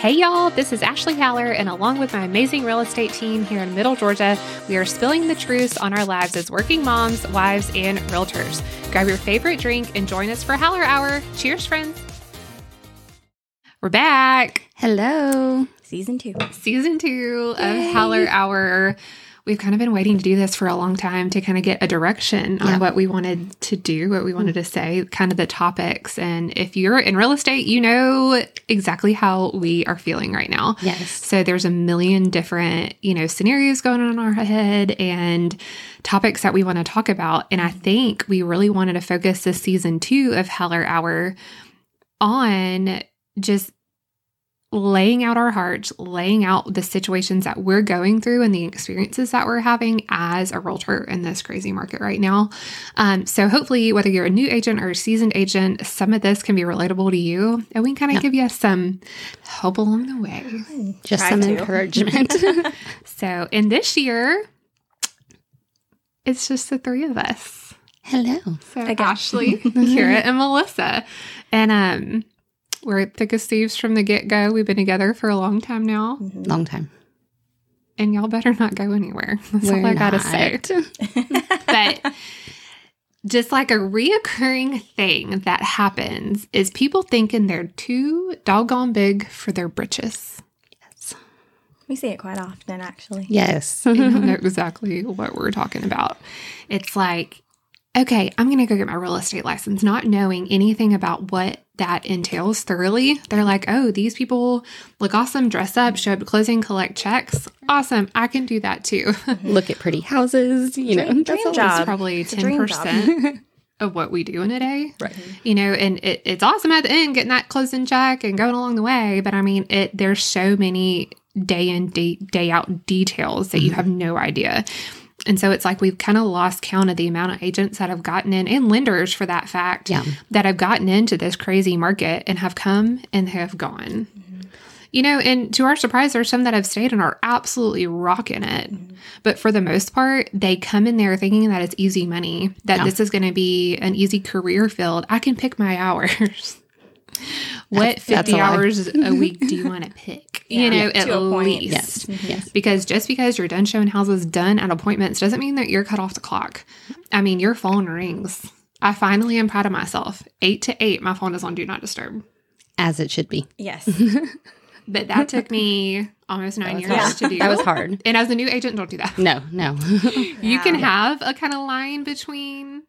Hey y'all, this is Ashley Haller, and along with my amazing real estate team here in Middle Georgia, we are spilling the truth on our lives as working moms, wives, and realtors. Grab your favorite drink and join us for Haller Hour. Cheers, friends. We're back. Hello. Season two. Season two of Haller Hour. We've kind of been waiting to do this for a long time to kind of get a direction on Yeah. what we wanted to do, what we wanted to say, kind of the topics. And if you're in real estate, you know exactly how we are feeling right now. Yes. So there's a million different, you know, scenarios going on in our head and topics that we want to talk about. And I think we really wanted to focus this season two of Haller Hour on just laying out our hearts, laying out the situations that we're going through and the experiences that we're having as a realtor in this crazy market right now. Um, so hopefully, whether you're a new agent or a seasoned agent, some of this can be relatable to you, and we can kind of Yeah. give you some help along the way. Just Try some to. encouragement. So, in this year, it's just the three of us. Hello. So Again. Ashley, Kira, and Melissa. And um we're thick as thieves from the get go. We've been together for a long time now. Mm-hmm. Long time. And y'all better not go anywhere. That's all We're I gotta say. But just like a reoccurring thing that happens is people thinking they're too doggone big for their britches. Yes. We see it quite often, actually. Yes. you know exactly what we're talking about. It's like, okay, I'm going to go get my real estate license, not knowing anything about what that entails thoroughly. They're like, oh, these people look awesome, dress up, show up to closing, collect checks. Awesome. I can do that too. Look at pretty houses. You know, Dream- that's dream all. job. That's probably It's 10% of what we do in a day. Right. You know, and it, it's awesome at the end getting that closing check and going along the way. But I mean, it there's so many day in, day, day out details that you mm-hmm. have no idea. And so it's like we've kind of lost count of the amount of agents that have gotten in, and lenders for that fact, Yeah. that have gotten into this crazy market and have come and have gone. Mm-hmm. You know, and to our surprise, there's some that have stayed and are absolutely rocking it. Mm-hmm. But for the most part, they come in there thinking that it's easy money, that Yeah. this is going to be an easy career field. I can pick my hours. What That's- that's 50 hours a week do you want to pick? you know, to at a point. least. Yes. Yes. Because just because you're done showing houses, done at appointments, doesn't mean that you're cut off the clock. I mean, your phone rings. I finally am proud of myself. Eight to eight, my phone is on Do Not Disturb. As it should be. Yes. But that took me almost nine years hard. to do. That was hard. And as a new agent, don't do that. No, no. You can have a kind of line between.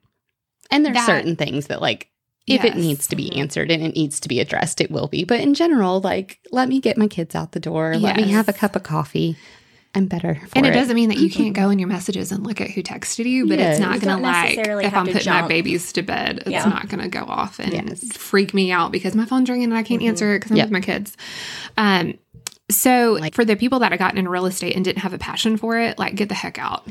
and there's That- certain things that like if it needs to be answered and it needs to be addressed, it will be. But in general, like let me get my kids out the door. Let me have a cup of coffee. I'm better for And it, it. doesn't mean that you can't go in your messages and look at who texted you, but Yeah. it's not You going to don't like, if I'm to putting my babies to bed, it's Yeah. not going to go off and Yes. freak me out because my phone's ringing and I can't answer it because I'm Yep. with my kids. Um, so Like- for the people that have gotten into real estate and didn't have a passion for it, like get the heck out.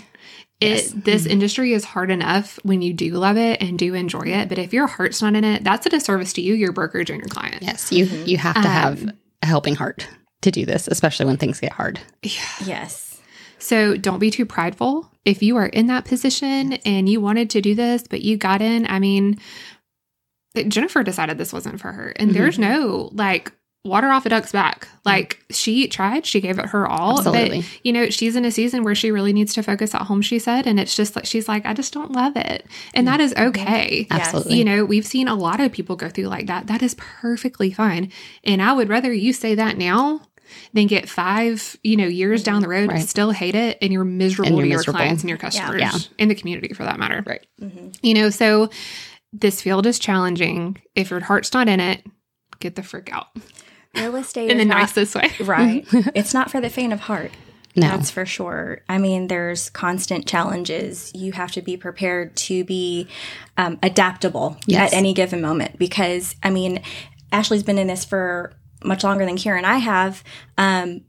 It, Yes. This industry is hard enough when you do love it and do enjoy it, but if your heart's not in it, that's a disservice to you, your brokerage, and your client. Yes, you you have to have Um, a helping heart to do this, especially when things get hard. yes. So don't be too prideful. If you are in that position and you wanted to do this, but you got in, I mean, Jennifer decided this wasn't for her. And there's no like water off a duck's back. Mm. Like she tried, she gave it her all. Absolutely. But, you know, she's in a season where she really needs to focus at home, she said. And it's just like, she's like, I just don't love it. And mm. that is okay. Absolutely. You know, we've seen a lot of people go through like that. That is perfectly fine. And I would rather you say that now than get five, you know, years down the road and still hate it and you're miserable And you're to your miserable. clients and your customers Yeah. in the community for that matter. Right. Mm-hmm. You know, so this field is challenging. If your heart's not in it, get the frick out Real estate in the not- nicest way. right. it's not for the faint of heart. No. That's for sure. I mean, there's constant challenges. You have to be prepared to be um, adaptable Yes. at any given moment because, I mean, Ashley's been in this for much longer than Kira and I have. Um,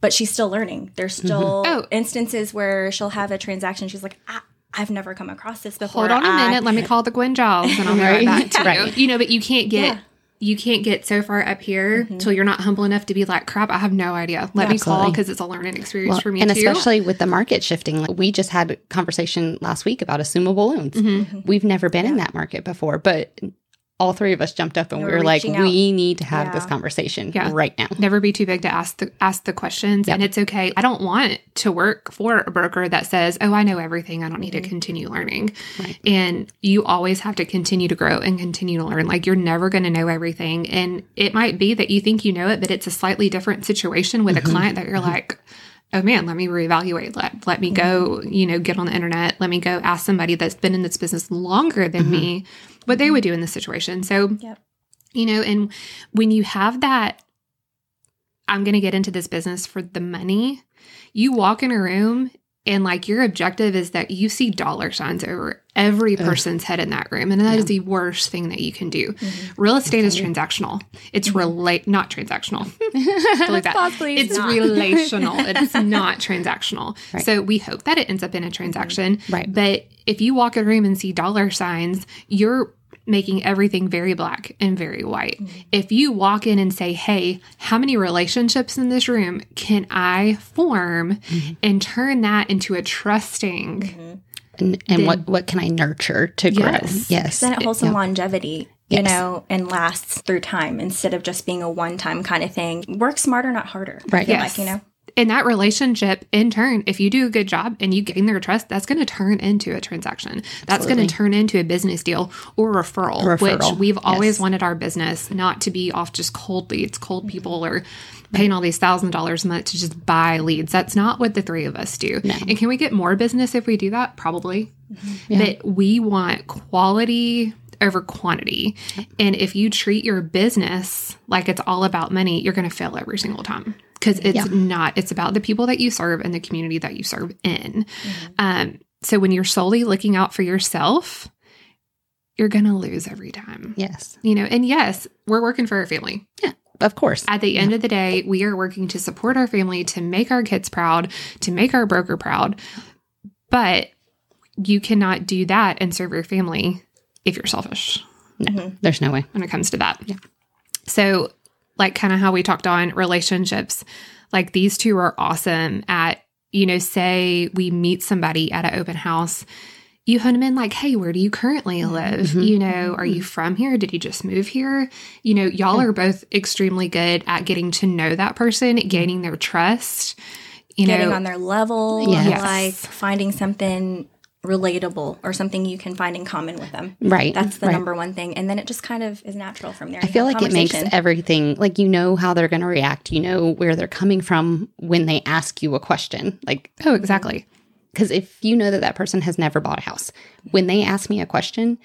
but she's still learning. There's still Oh. instances where she'll have a transaction. She's like, I, I've never come across this before. Hold on a I- minute. Let me call the Gwen Giles and I'll be right, Right. back to you. Right. You know, but you can't get. Yeah. You can't get so far up here till you're not humble enough to be like, crap, I have no idea. Let me call because it's a learning experience Well, for me and too. especially with the market shifting, like we just had a conversation last week about assumable loans. Mm-hmm. We've never been in that market before, but all three of us jumped up and we were like, out. we need to have this conversation Yeah. right now. never be too big to ask the ask the questions Yep. and it's okay i don't want to work for a broker that says oh i know everything i don't need to continue learning Right. and you always have to continue to grow and continue to learn like you're never going to know everything and it might be that you think you know it but it's a slightly different situation with Mhm. a client that you're like oh man let me reevaluate let, let me go you know get on the internet let me go ask somebody that's been in this business longer than Mhm. me what they would do in this situation so Yep. you know and when you have that i'm going to get into this business for the money you walk in a room and like your objective is that you see dollar signs over every Ugh. person's head in that room and that is Yeah. the worst thing that you can do Mhm. real estate is transactional it's Mhm. relate not transactional like that. It's not. relational it's not transactional Right. so we hope that it ends up in a transaction right. but if you walk in a room and see dollar signs, you're making everything very black and very white. Mhm. If you walk in and say, Hey, how many relationships in this room can I form Mhm. and turn that into a trusting? Mhm. And, and Then- what, what can I nurture to grow? Yes. Yes. Then it holds some Yeah. longevity, you know, and lasts through time instead of just being a one time kind of thing. Work smarter, not harder. Right. feel Yes. Like, you know, And that relationship, in turn, if you do a good job and you gain their trust, that's going to turn into a transaction. That's going to turn into a business deal or referral, Referral. which we've always Yes. wanted our business not to be off just cold leads, cold people, or paying all these thousand dollars a month to just buy leads. That's not what the three of us do. No. And can we get more business if we do that? Probably. Mm-hmm. Yeah. But we want quality over quantity. And if you treat your business like it's all about money, you're going to fail every single time because it's Yeah. not. It's about the people that you serve and the community that you serve in. Mhm. Um, so when you're solely looking out for yourself, you're going to lose every time. Yes. You know, and yes, we're working for our family. Yeah. Of course. At the end of the day, we are working to support our family, to make our kids proud, to make our broker proud. But you cannot do that and serve your family if you're selfish Mhm. There's no way. when it comes to that. Yeah. So, like, kind of how we talked on relationships, like these two are awesome at, you know, say we meet somebody at an open house. You hone them in like, hey, where do you currently live? Mhm. You know, are you from here? Did you just move here? You know, y'all are both extremely good at getting to know that person, gaining their trust. You getting know, on their level, Yes. like finding something relatable or something you can find in common with them. Right. That's the right. number one thing. And then it just kind of is natural from there. I You feel like it makes everything like you know how they're going to react. You know where they're coming from when they ask you a question. Like, oh, exactly. because if you know that that person has never bought a house, when they ask me a question,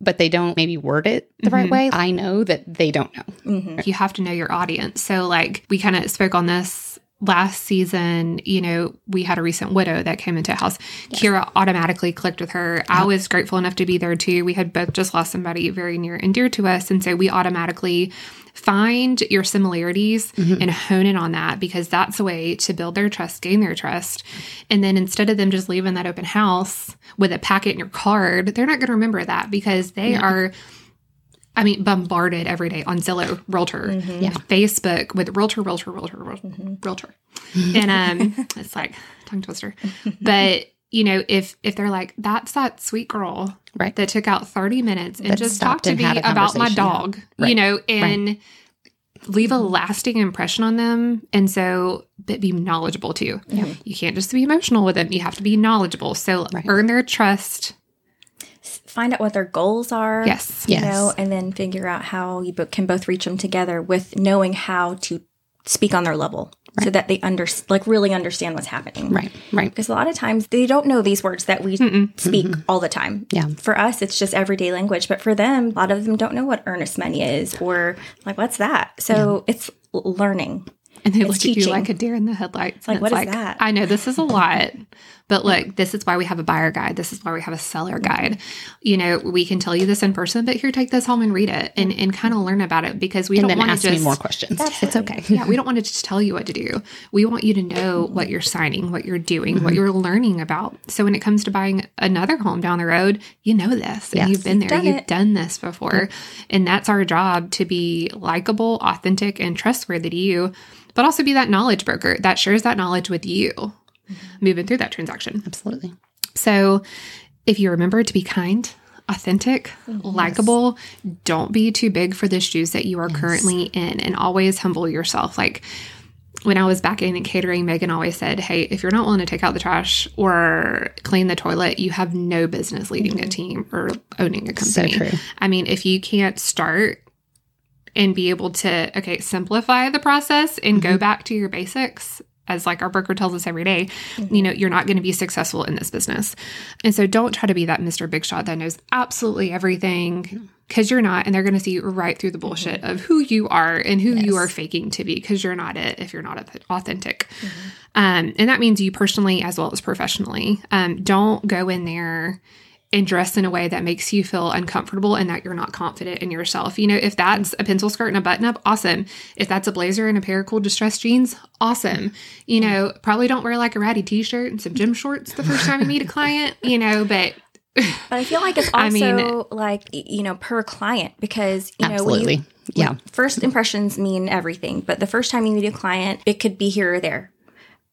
but they don't maybe word it the right Mhm. way, I know that they don't know. Mhm. you have to know your audience. So, like, we kind of spoke on this last season. You know, we had a recent widow that came into a house. Kira automatically clicked with her. I was grateful enough to be there too. We had both just lost somebody very near and dear to us. And so we automatically find your similarities Mhm. and hone in on that because that's a way to build their trust, gain their trust. And then instead of them just leaving that open house with a packet in your card, they're not going to remember that because they Yeah. are. I mean, bombarded every day on Zillow, Realtor, Mhm. Yeah. Facebook with realtor, realtor, realtor, realtor, Mhm. realtor. And um it's like tongue twister. But you know, if if they're like, that's that sweet girl Right. that took out 30 minutes and That just talked to me about my dog, you Right. know, and leave a lasting impression on them. And so but be knowledgeable too. Yeah. You can't just be emotional with them. You have to be knowledgeable. So Right. earn their trust. Find out what their goals are. Yes. You Yes. know, and then figure out how you can both reach them together with knowing how to speak on their level so that they under like really understand what's happening. Right. Right. Because a lot of times they don't know these words that we Mm-mm. speak all the time. Yeah. For us, it's just everyday language, but for them, a lot of them don't know what earnest money is or like what's that. So it's learning. And they It's look at you like a deer in the headlights. Like, what it's is like, that? I know this is a lot, but look, this is why we have a buyer guide. This is why we have a seller Mm-hmm. guide. You know, we can tell you this in person, but here, take this home and read it and, and kind of learn about it because we and don't want to just me more questions. It's okay. yeah, we don't want to just tell you what to do. We want you to know mm-hmm. what you're signing, what you're doing, what mm-hmm. you're learning about. So when it comes to buying another home down the road, you know this and Yes. you've been there, Done you've done this before. Mm-hmm. And that's our job to be likable, authentic, and trustworthy to you, but also be that knowledge broker that shares that knowledge with you mm-hmm. moving through that transaction. Absolutely. So if you remember to be kind, authentic, mm-hmm. likable. Don't be too big for the shoes that you are currently in and always humble yourself. Like when I was back in catering, Megan always said, Hey, if you're not willing to take out the trash or clean the toilet, you have no business leading a mm-hmm. team or owning a So company. true. I mean, if you can't start and be able to, okay, simplify the process and go mm-hmm. back to your basics, as like our broker tells us every day, mm-hmm. you know, you're not going to be successful in this business. And so don't try to be that Mr. Big Shot that knows absolutely everything mm-hmm. because you're not. And they're going to see right through the bullshit of who you are and who you are faking to be because you're not it if you're not auth- authentic. Um, and that means you personally as well as professionally. Um, don't go in there and dress in a way that makes you feel uncomfortable and that you're not confident in yourself. You know, if that's a pencil skirt and a button up, awesome. If that's a blazer and a pair of cool distressed jeans, awesome. You know, probably don't wear like a ratty t shirt and some gym shorts the first time you meet a client, you know, but But I feel like it's also I mean- like you know per client because you know when you- Absolutely. Yeah. first impressions mean everything. But the first time you meet a client, it could be here or there.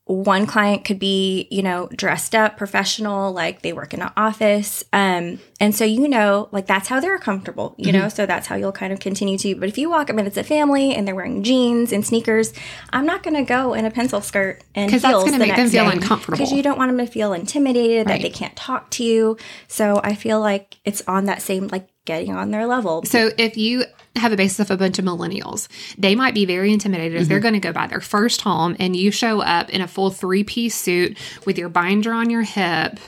One client could be, you know, dressed up, professional, like they work in an office. Um, and so, you know, like that's how they're comfortable, you know, so that's how you'll kind of continue to. But if you walk, I mean, it's a family and they're wearing jeans and sneakers, I'm not going to go in a pencil skirt and 'Cause that's heels gonna the make them feel uncomfortable. Because you don't want them to feel intimidated that they can't talk to you. So I feel like it's on that same, like getting on their level. So if you have a base of a bunch of millennials, they might be very intimidated if Mm-hmm. they're going to go buy their first home and you show up in a full three piece suit with your binder on your hip.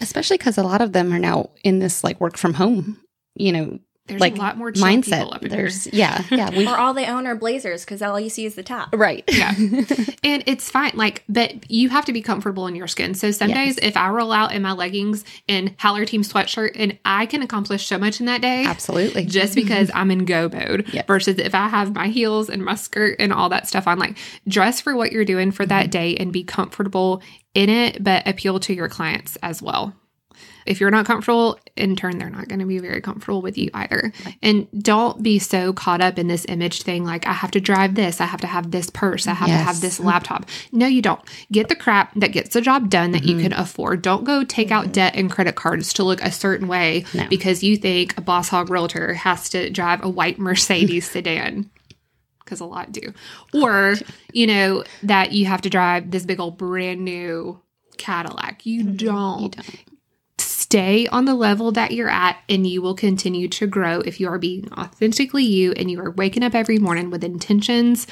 Especially because a lot of them are now in this like work from home, you know, There's like a lot more chill people mindset. up in There's yeah, yeah. Or all they own are blazers because all you see is the top. right. Yeah. and it's fine. Like, but you have to be comfortable in your skin. So some Yes. days, if I roll out in my leggings and Haller Team sweatshirt, and I can accomplish so much in that day. Absolutely. Just because I'm in go mode Yes. versus if I have my heels and my skirt and all that stuff on, like dress for what you're doing for that mm-hmm. day and be comfortable in it, but appeal to your clients as well. If you're not comfortable, in turn, they're not going to be very comfortable with you either. And don't be so caught up in this image thing like, I have to drive this, I have to have this purse, I have to have this laptop. No, you don't. Get the crap that gets the job done that you can afford. Don't go take out debt and credit cards to look a certain way No. because you think a boss hog realtor has to drive a white Mercedes sedan. Because a lot do. Or, you know, that you have to drive this big old brand new Cadillac. You don't You don't. Stay on the level that you're at and you will continue to grow if you are being authentically you and you are waking up every morning with intentions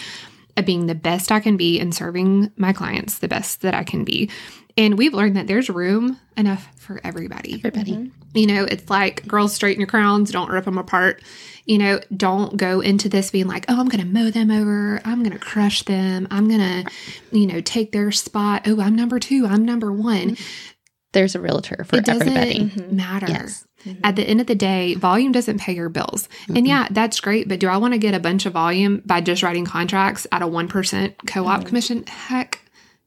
of being the best I can be and serving my clients the best that I can be. And we've learned that there's room enough for everybody. Everybody. Mm-hmm. You know, it's like girls straighten your crowns, don't rip them apart. You know, don't go into this being like, oh, I'm going to mow them over. I'm going to crush them. I'm going to, you know, take their spot. Oh, I'm number two. I'm number one mm-hmm. There's a realtor for it doesn't everybody. Mm-hmm. matter. Yes. Mm-hmm. At the end of the day, volume doesn't pay your bills. And yeah, that's great. But do I want to get a bunch of volume by just writing contracts at a 1% co op commission? Heck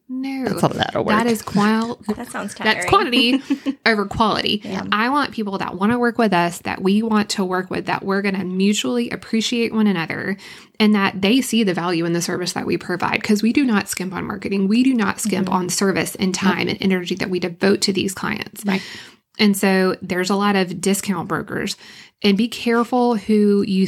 no. That's a lot of work. That is qual- That sounds tiring. that's quantity over quality. I want people that want to work with us, that we want to work with, that we're going to mutually appreciate one another, and that they see the value in the service that we provide. Because we do not skimp on marketing, we do not skimp mm-hmm. on service and time and energy that we devote to these clients. Right. And so there's a lot of discount brokers, and be careful who you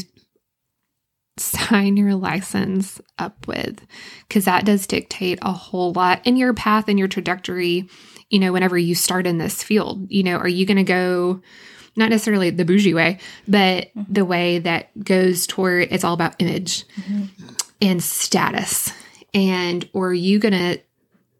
sign your license up with because that does dictate a whole lot in your path and your trajectory you know whenever you start in this field. You know are you going to go not necessarily the bougie way but mm-hmm. the way that goes toward it's all about image mm-hmm. and status. And or are you going to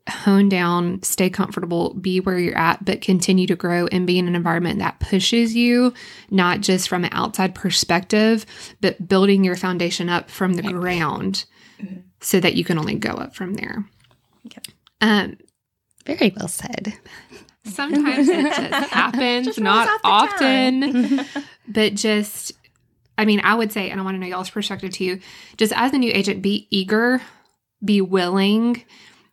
hone down stay comfortable be where you're at but continue to grow and be in an environment that pushes you not just from an outside perspective but building your foundation up from the ground so that you can only go up from there Okay. um Very well said. sometimes it just happens Just not off often but just i mean i would say and i want to know y'all's perspective too just as a new agent be eager be willing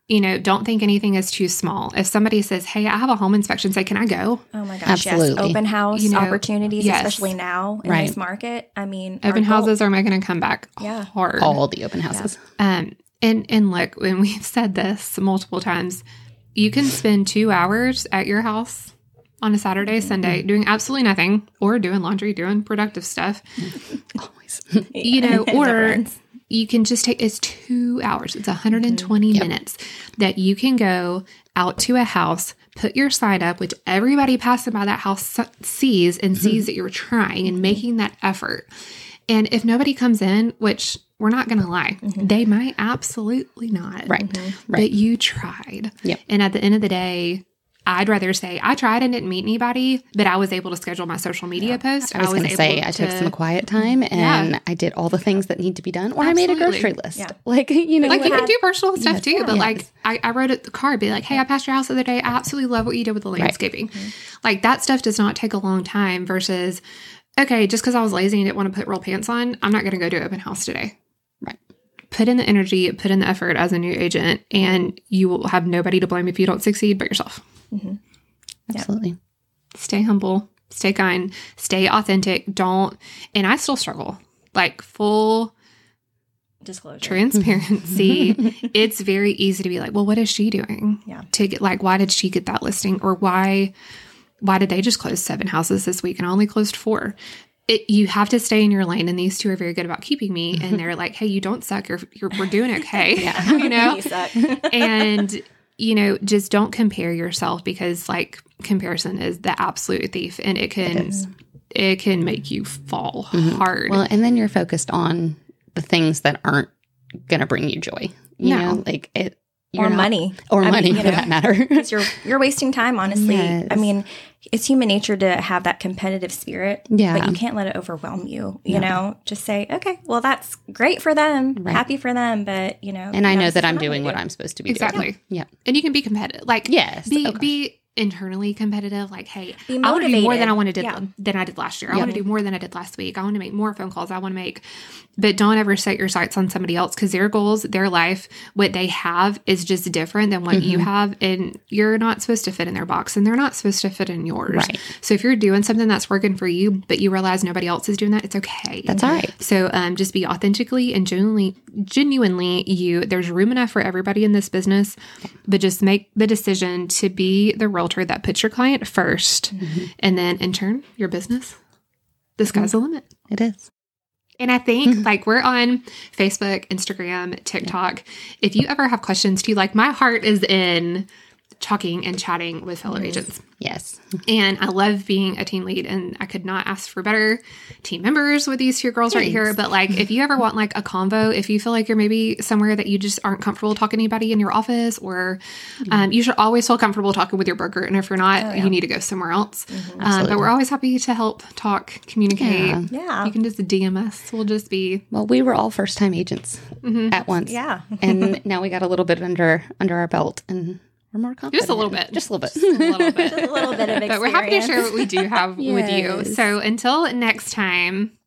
you know don't think anything is too small if somebody says hey i have a home inspection say can i go Oh my gosh, yes. Absolutely. Open house You know, opportunities, yes. especially now in Right. this market. I mean, our open goal- houses are making a comeback Yeah. hard All the open houses. Um, and and look, when we've said this multiple times, you can spend two hours at your house on a Saturday, Sunday, doing absolutely nothing or doing laundry, doing productive stuff, Always. you know, or depends. You can just take it's two hours, it's 120 mm-hmm. minutes that you can go out to a house, put your sign up, which everybody passing by that house sees and mm-hmm. sees that you're trying and making that effort. And if nobody comes in, which we're not going to lie, mm-hmm. they might absolutely not. right. But Right. you tried. Yep. And at the end of the day, I'd rather say I tried and didn't meet anybody, but I was able to schedule my social media post. I was, going to say I took some quiet time and I did all the things that need to be done, or I made a grocery list. Yeah. Like you know, like you had- can do personal stuff Yes. too, but Yes. like I, I wrote it the card, be like, hey, I passed your house the other day. I absolutely love what you did with the landscaping. Like that stuff does not take a long time versus okay, just because I was lazy and didn't want to put real pants on, I'm not going to go do open house today. Right. Put in the energy, put in the effort as a new agent, and you will have nobody to blame if you don't succeed but yourself. Absolutely. Stay humble, stay kind, stay authentic. Don't, and I still struggle. Like full disclosure. transparency, it's very easy to be like, well, what is she doing? Yeah. To get like, why did she get that listing? Or why why did they just close seven houses this week and I only closed four? It, you have to stay in your lane, and these two are very good about keeping me. And they're like, "Hey, you don't suck. You're, you're we're doing okay, yeah you know." You suck. and you know, just don't compare yourself because like comparison is the absolute thief, and it can it, can make you fall mm-hmm. hard. Well, and then you're focused on the things that aren't going to bring you joy. You No. know, like it or you're not- money. or I mean, money you for know, that matter. because you're you're wasting time honestly Yes. i mean it's human nature to have that competitive spirit Yeah. but you can't let it overwhelm you you know just say okay well that's great for them Right. happy for them but you know and I know that I'm doing do. what I'm supposed to be Exactly. doing. Exactly yeah. and you can be competitive. Like Yes. be gosh. be internally competitive. Like, hey, I want to do more than I want to did Yeah. than I did last year. I Yeah. want to do more than I did last week. I want to make more phone calls. I want to make, but don't ever set your sights on somebody else because their goals, their life, what they have is just different than what Mm-hmm. you have, and you're not supposed to fit in their box, and they're not supposed to fit in yours. Right. So if you're doing something that's working for you, but you realize nobody else is doing that, it's okay. That's all right. So um, just be authentically and genuinely, genuinely you. There's room enough for everybody in this business, but just make the decision to be the realtor that puts your client 1st mm-hmm. and then in turn your business. The sky's the mm-hmm. limit. It is. And I think mm-hmm. like we're on Facebook, Instagram, TikTok. If you ever have questions too, like my heart is in talking and chatting with fellow agents. Yes. And I love being a team lead, and I could not ask for better team members with these two girls right here. But like, if you ever want like a convo, if you feel like you're maybe somewhere that you just aren't comfortable talking to anybody in your office, or um, you should always feel comfortable talking with your broker. And if you're not, you need to go somewhere else. Um, but we're always happy to help talk, communicate. Yeah. yeah You can just DM us. We'll just be Well, we were all first time agents at once. yeah and now we got a little bit under under our belt and we're more confident. Just a little bit. Just a little bit. a little bit. a little bit of experience But we're happy to share what we do have with you. So until next time,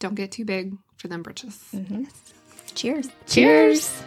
don't get too big for them britches. Mm-hmm. cheers Cheers.